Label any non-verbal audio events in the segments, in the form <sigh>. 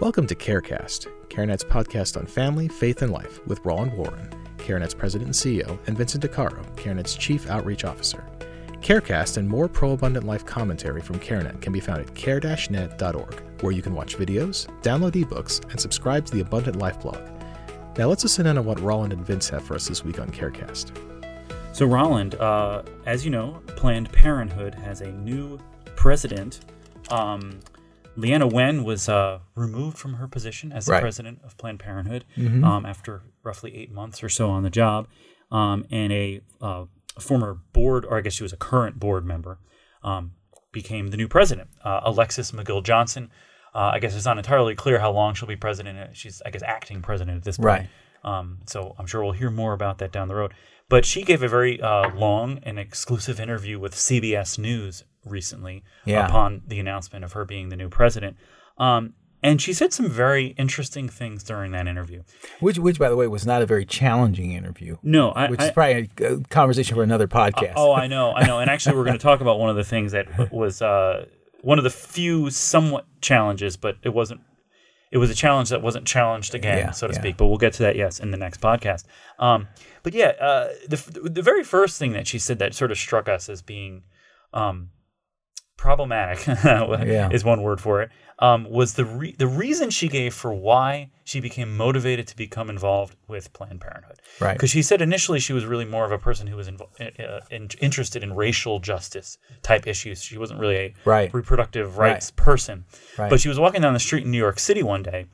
Welcome to CareCast, CareNet's podcast on family, faith, and life with Roland Warren, CareNet's president and CEO, and Vincent DeCaro, CareNet's chief outreach officer. CareCast and more pro abundant life commentary from CareNet can be found at care-net.org, where you can watch videos, download ebooks, and subscribe to the Abundant Life blog. Now let's listen in on what Roland and Vince have for us this week on CareCast. So, Roland, uh, as you know, Planned Parenthood has a new president. Um, Leana Wen was uh, removed from her position as the Right. president of Planned Parenthood um, after roughly eight months or so on the job. Um, and a uh, former board, or I guess she was a current board member, um, became the new president, uh, Alexis McGill Johnson. Uh, I guess it's not entirely clear how long she'll be president. Uh, She's, I guess, acting president at this point. Right. Um, so I'm sure we'll hear more about that down the road. But she gave a very uh, long and exclusive interview with CBS News recently Yeah. upon the announcement of her being the new president. Um, and she said some very interesting things during that interview. Which, which, by the way, was not a very challenging interview. No, I, Which I- is probably a, conversation for another podcast. Oh, I know, I know. And actually, we're going <laughs> to talk about one of the things that was uh, one of the few somewhat challenges, but it wasn't. It was a challenge that wasn't challenged again, Yeah, so to yeah. speak. But we'll get to that, yes, in the next podcast. Um, but yeah, uh, the the very first thing that she said that sort of struck us as being um, problematic <laughs> is one word for it. Um, was the re- the reason she gave for why she became motivated to become involved with Planned Parenthood? Right. Because she said initially she was really more of a person who was invo- uh, in, interested in racial justice type issues. She wasn't really a Right. reproductive rights person. Right. But she was walking down the street in New York City one day,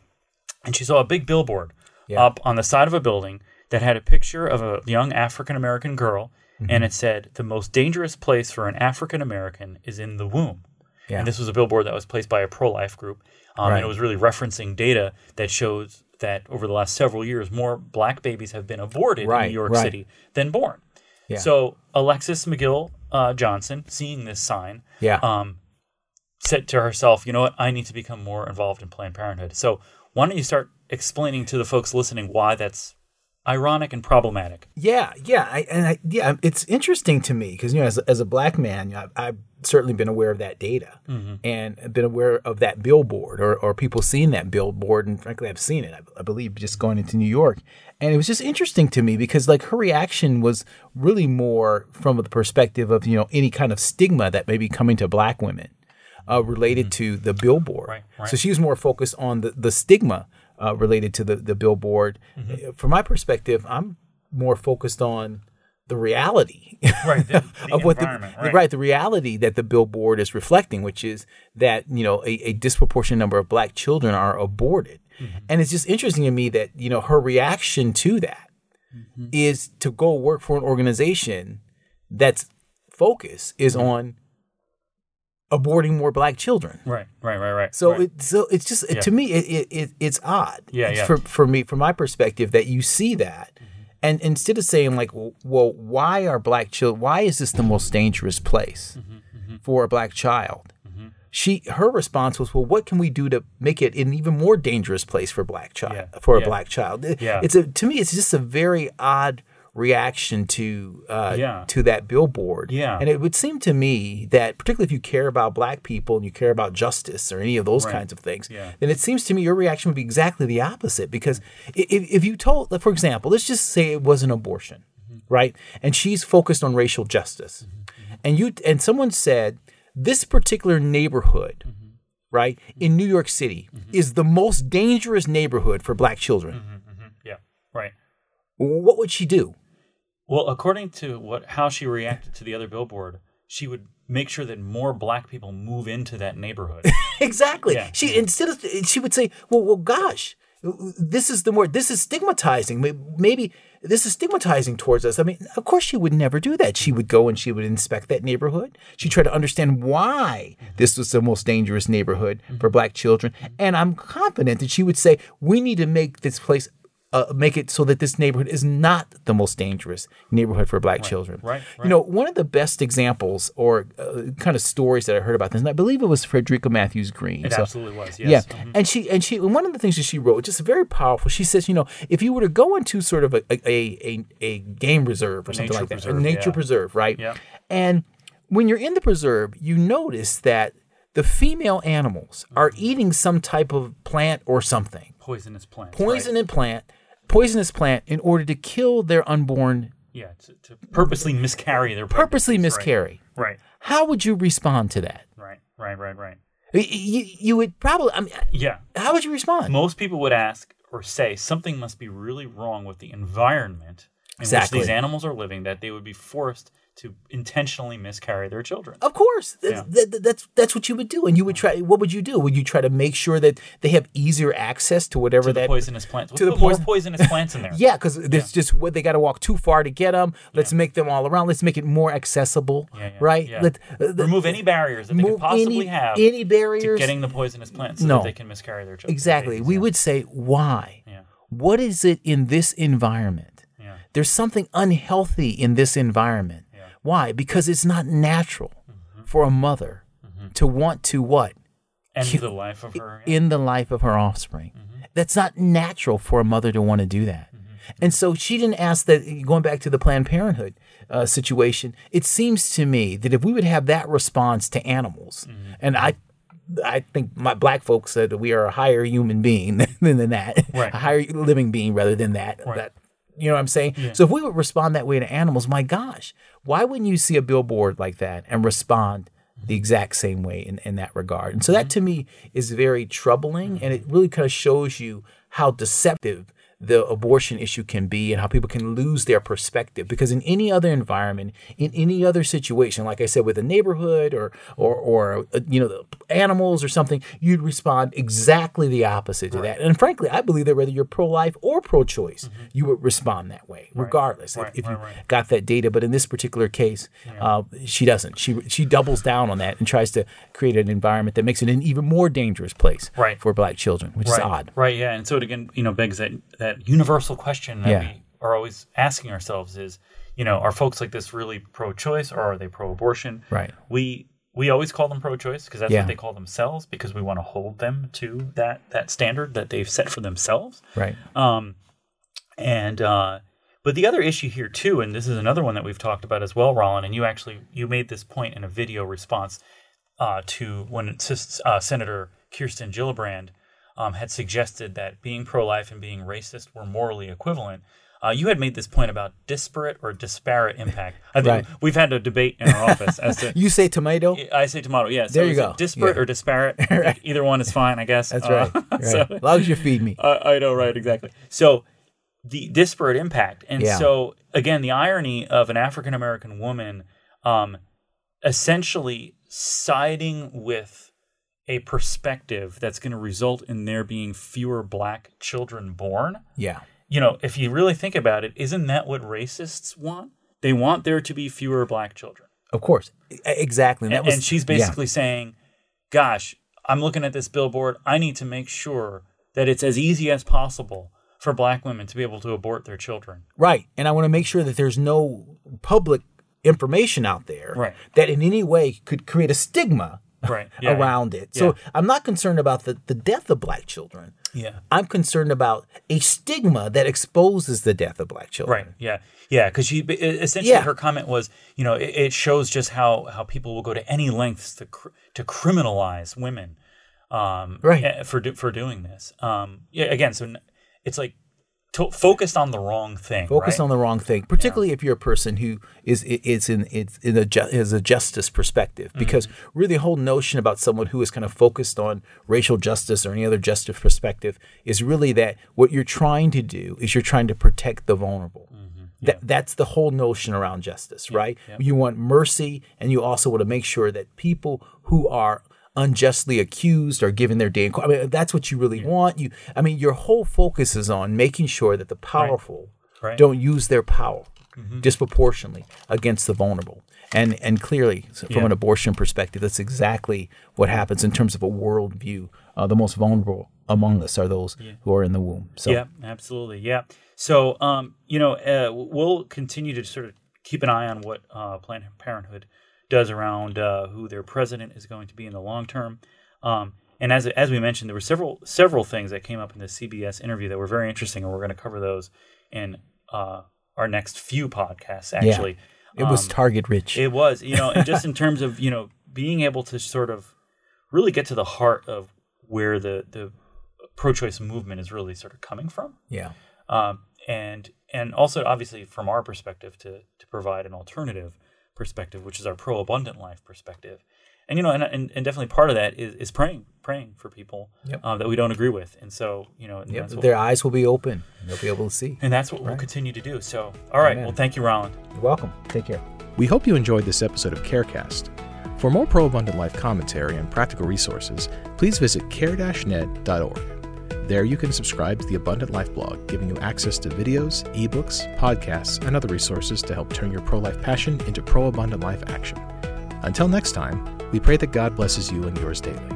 and she saw a big billboard Yeah. up on the side of a building that had a picture of a young African American girl, Mm-hmm. and it said, "The most dangerous place for an African American is in the womb." Yeah. And this was a billboard that was placed by a pro-life group, um, Right. and it was really referencing data that shows that over the last several years, more black babies have been aborted in New York right. City than born. Yeah. So Alexis McGill uh, Johnson, seeing this sign, yeah. um, said to herself, "You know what? I need to become more involved in Planned Parenthood." So why don't you start explaining to the folks listening why that's ironic and problematic? Yeah, yeah, I, and I, yeah, it's interesting to me because you know, as a, as a black man, you know, I've, I've certainly been aware of that data and been aware of that billboard or, or people seeing that billboard, and frankly, I've seen it. I, I believe just going into New York, and it was just interesting to me because like her reaction was really more from the perspective of you know any kind of stigma that may be coming to black women. Uh, related to the billboard, Right, right. so she was more focused on the, the stigma uh, related to the, the billboard. Uh, From my perspective, I'm more focused on the reality Right, the- <laughs> the of what the environment, right. the reality that the billboard is reflecting, which is that you know a, a disproportionate number of black children are aborted, Mm-hmm. and it's just interesting to me that you know her reaction to that is Mm-hmm. to go work for an organization that's focus is Mm-hmm. on aborting more black children. Right, right, right, right. So right. it so it's just Yeah. to me it, it, it it's odd. Yeah, yeah. For for me from my perspective that you see that, Mm-hmm. and instead of saying like, well, well, why are black children? Why is this the most dangerous place Mm-hmm, for a black child? She her response was, well, what can we do to make it an even more dangerous place for black child Yeah, for a yeah. black child? Yeah. It's a to me it's just a very odd reaction to uh, Yeah. to that billboard. Yeah. and it would seem to me that particularly if you care about black people and you care about justice or any of those Right. kinds of things, Yeah. then it seems to me your reaction would be exactly the opposite. Because if, if you told, for example, let's just say it was an abortion, Mm-hmm. right? And she's focused on racial justice, and you and someone said this particular neighborhood, Mm-hmm. right, in New York City is the most dangerous neighborhood for black children. Mm-hmm. yeah, right. What would she do? Well, according to what how she reacted to the other billboard, she would make sure that more black people move into that neighborhood. <laughs> Exactly. Yeah. She instead of she would say, "Well, well, gosh, this is the more this is stigmatizing. Maybe this is stigmatizing towards us." I mean, of course, she would never do that. She would go and she would inspect that neighborhood. She tried to understand why this was the most dangerous neighborhood mm-hmm. for black children, and I'm confident that she would say, "We need to make this place." Uh, make it so that this neighborhood is not the most dangerous neighborhood for black children. right, right, You know, one of the best examples or uh, kind of stories that I heard about this, and I believe it was Frederica Mathewes-Green. It So- absolutely was. Yes. yeah, and she and she and one of the things that she wrote, just very powerful. She says, you know, if you were to go into sort of a a, a, a game reserve or something like that, preserve, a nature yeah. preserve, right? Yeah. And when you're in the preserve, you notice that the female animals are eating some type of plant or something, Poisonous plants. poisonous plant, poisonous plant, in order to kill their unborn, Yeah, to, to purposely miscarry their purposely miscarry. Right. How would you respond to that? Right. Right. Right. Right. You, you would probably. I mean, Yeah. how would you respond? Most people would ask or say something must be really wrong with the environment in Exactly. which these animals are living that they would be forced to intentionally miscarry their children. Of course, that's, Yeah. that, that- that's that's what you would do, and you would try. What would you do? Would you try to make sure that they have easier access to whatever To the that? poisonous plants. to We'll the poison- poisonous plants in <laughs> there. Yeah, because there's just what they got to walk too far to get them. Let's make them all around. Let's make it more accessible, Yeah, yeah, right? yeah. Let, uh, Remove any barriers that they could possibly any, have any to barriers. getting the poisonous plants so No. that they can miscarry their children. exactly. We yeah. would say why. Yeah. What is it in this environment? Yeah. There's something unhealthy in this environment. Why? Because it's not natural Mm-hmm. for a mother to want to what? End the life of her. in the life of her offspring. Mm-hmm. That's not natural for a mother to want to do that. And so she didn't ask that, going back to the Planned Parenthood uh, situation, it seems to me that if we would have that response to animals, Mm-hmm. and I, I think my black folks said that we are a higher human being <laughs> than, than that, Right. a higher living being rather than that. Right. that you know what I'm saying? So if we would respond that way to animals, my gosh, why wouldn't you see a billboard like that and respond the mm-hmm. exact same way in, in that regard? And so that mm-hmm. to me is very troubling mm-hmm. and it really kind of shows you how deceptive the abortion issue can be and how people can lose their perspective because in any other environment in any other situation like i said with a neighborhood or or or uh, you know the animals or something you'd respond exactly the opposite to that and frankly i believe that whether you're pro-life or pro-choice you would respond that way regardless Mm-hmm. Right, if, if you right, right. got that data but in this particular case uh, she doesn't she she doubles down on that and tries to create an environment that makes it an even more dangerous place Right. for black children which right. is odd Right. Yeah. And so it again, you know, begs that that universal question that Yeah. we are always asking ourselves is, you know, are folks like this really pro-choice or are they pro-abortion? Right. We we always call them pro-choice because that's Yeah. what they call themselves because we want to hold them to that that standard that they've set for themselves. right Um, and uh, but the other issue here too, and this is another one that we've talked about as well, Roland. And you actually you made this point in a video response uh, to when uh, Senator Kirsten Gillibrand um, had suggested that being pro-life and being racist were morally equivalent. Uh, you had made this point about disparate or disparate impact. I think Right. we've had a debate in our office as to. <laughs> you say tomato I say tomato, yeah. So There you go. Disparate Yeah. or disparate? <laughs> Think Either one is fine, I guess. That's Uh, right. <laughs> right. so- as long as you feed me. I, I know, right? Exactly. So the disparate impact, and Yeah. so again, the irony of an African American woman, um, essentially siding with a perspective that's going to result in there being fewer black children born. Yeah. You know, if you really think about it, isn't that what racists want? They want there to be fewer black children. Of course. Exactly. And, was, and she's yeah. basically saying, "Gosh, I'm looking at this billboard. I need to make sure that it's as easy as possible for black women to be able to abort their children." Right. And I want to make sure that there's no public information out there Right. that in any way could create a stigma Right. Yeah, yeah. around it. So I'm not concerned about the, the death of black children. Yeah. I'm concerned about a stigma that exposes the death of black children. Right. Yeah. Yeah. Because she essentially Yeah. her comment was, you know, it, it shows just how how people will go to any lengths to cr- to criminalize women, um, Right. eh, for for doing this. Um, yeah. Again, so it's like to, focused on the wrong thing. Focus right? on the wrong thing, particularly if you're a person who is is in is in a ju- is a justice perspective. Mm-hmm. Because really, the whole notion about someone who is kind of focused on racial justice or any other justice perspective is really that what you're trying to do is you're trying to protect the vulnerable. That, that's the whole notion around justice, right? You want mercy, and you also want to make sure that people who are unjustly accused or given their day in court. I mean, that's what you really want. You, I mean, your whole focus is on making sure that the powerful Right. don't use their power disproportionately against the vulnerable. And and clearly, from Yeah. an abortion perspective, that's exactly what happens in terms of a worldview. Uh, the most vulnerable among us are those who are in the womb. So Yeah, absolutely. Yeah. So, um, you know, uh, we'll continue to sort of keep an eye on what uh, Planned Parenthood does around uh, who their president is going to be in the long term. Um, and as as we mentioned, there were several several things that came up in the CBS interview that were very interesting, and we're going to cover those in uh, our next few podcasts. Actually, it was Um, target rich. it was, you know, and just in <laughs> terms of, you know, being able to sort of really get to the heart of where the the pro-choice movement is really sort of coming from. Yeah. Um, and and also obviously from our perspective to to provide an alternative perspective, which is our pro-abundant life perspective. And you know, and, and, and definitely part of that is, is praying, praying for people Yep. um, that we don't agree with. And so, you know, Yep. Their eyes will be open. They'll be able to see. and that's what we'll continue to do. So, all right. Amen. Well, thank you, Roland. You're welcome. Take care. We hope you enjoyed this episode of CareCast. For more pro abundant life commentary and practical resources, please visit care-net.org. There you can subscribe to the Abundant Life blog, giving you access to videos, ebooks, podcasts, and other resources to help turn your pro life passion into pro abundant life action. Until next time, we pray that God blesses you and yours daily.